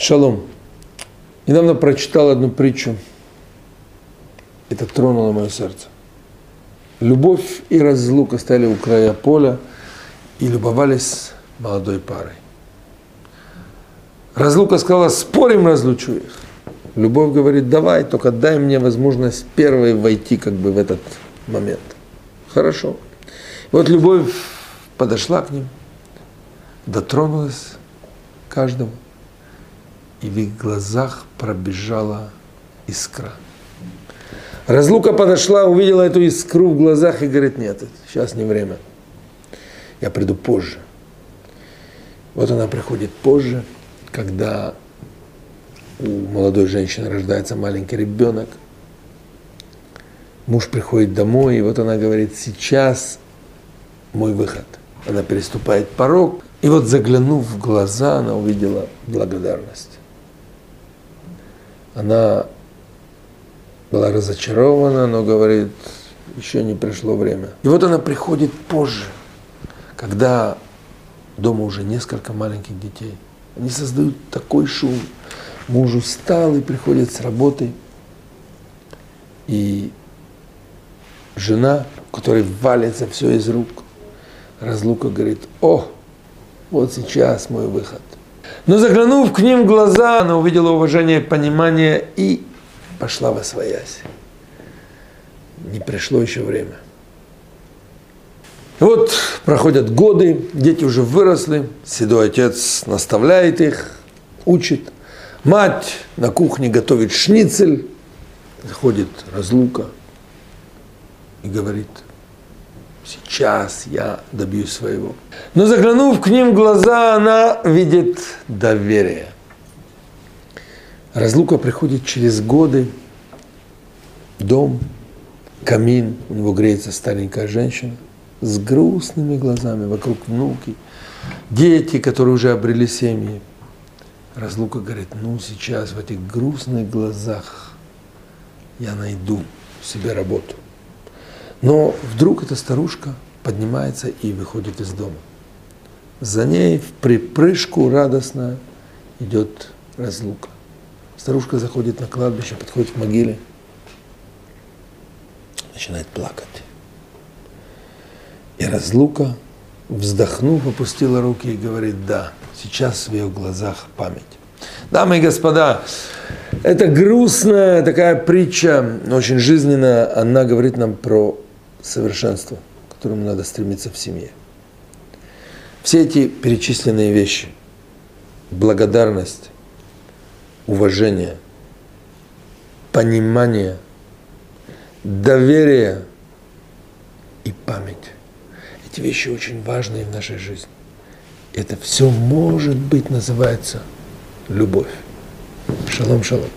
Шалом. Недавно прочитал одну притчу. Это тронуло мое сердце. Любовь и разлука стояли у края поля и любовались молодой парой. Разлука сказала, спорим, разлучу их. Любовь говорит, давай, только дай мне возможность первой войти как бы в этот момент. Хорошо. Вот любовь подошла к ним, дотронулась к каждому, и в их глазах пробежала искра. Разлука подошла, увидела эту искру в глазах и говорит, нет, сейчас не время. Я приду позже. Вот она приходит позже, когда у молодой женщины рождается маленький ребенок. Муж приходит домой, и вот она говорит, сейчас мой выход. Она переступает порог, и вот заглянув в глаза, она увидела благодарность. Она была разочарована, но говорит, еще не пришло время. И вот она приходит позже, когда дома уже несколько маленьких детей. Они создают такой шум. Муж устал и приходит с работы. И жена, которой валится все из рук, разлука говорит, о, вот сейчас мой выход. Но заглянув к ним в глаза, она увидела уважение, понимание и пошла во своясь. Не пришло еще время. Вот проходят годы, дети уже выросли, седой отец наставляет их, учит. Мать на кухне готовит шницель, заходит разлука и говорит, сейчас я добьюсь своего. Но заглянув к ним в глаза, она видит доверие – Разлука приходит через годы, дом, камин, у него греется старенькая женщина с грустными глазами, вокруг внуки, дети, которые уже обрели семьи. Разлука говорит, ну сейчас в этих грустных глазах я найду себе работу. Но вдруг эта старушка поднимается и выходит из дома. За ней в припрыжку радостно идет разлука. Старушка заходит на кладбище, подходит к могиле, начинает плакать. И разлука, вздохнув, опустила руки и говорит, да, сейчас в ее глазах память. Дамы и господа, это грустная такая притча, очень жизненная, она говорит нам про совершенство, к которому надо стремиться в семье. Все эти перечисленные вещи, благодарность, уважение, понимание, доверие и память. Эти вещи очень важные в нашей жизни. Это все может быть называется любовь. Шалом, шалом.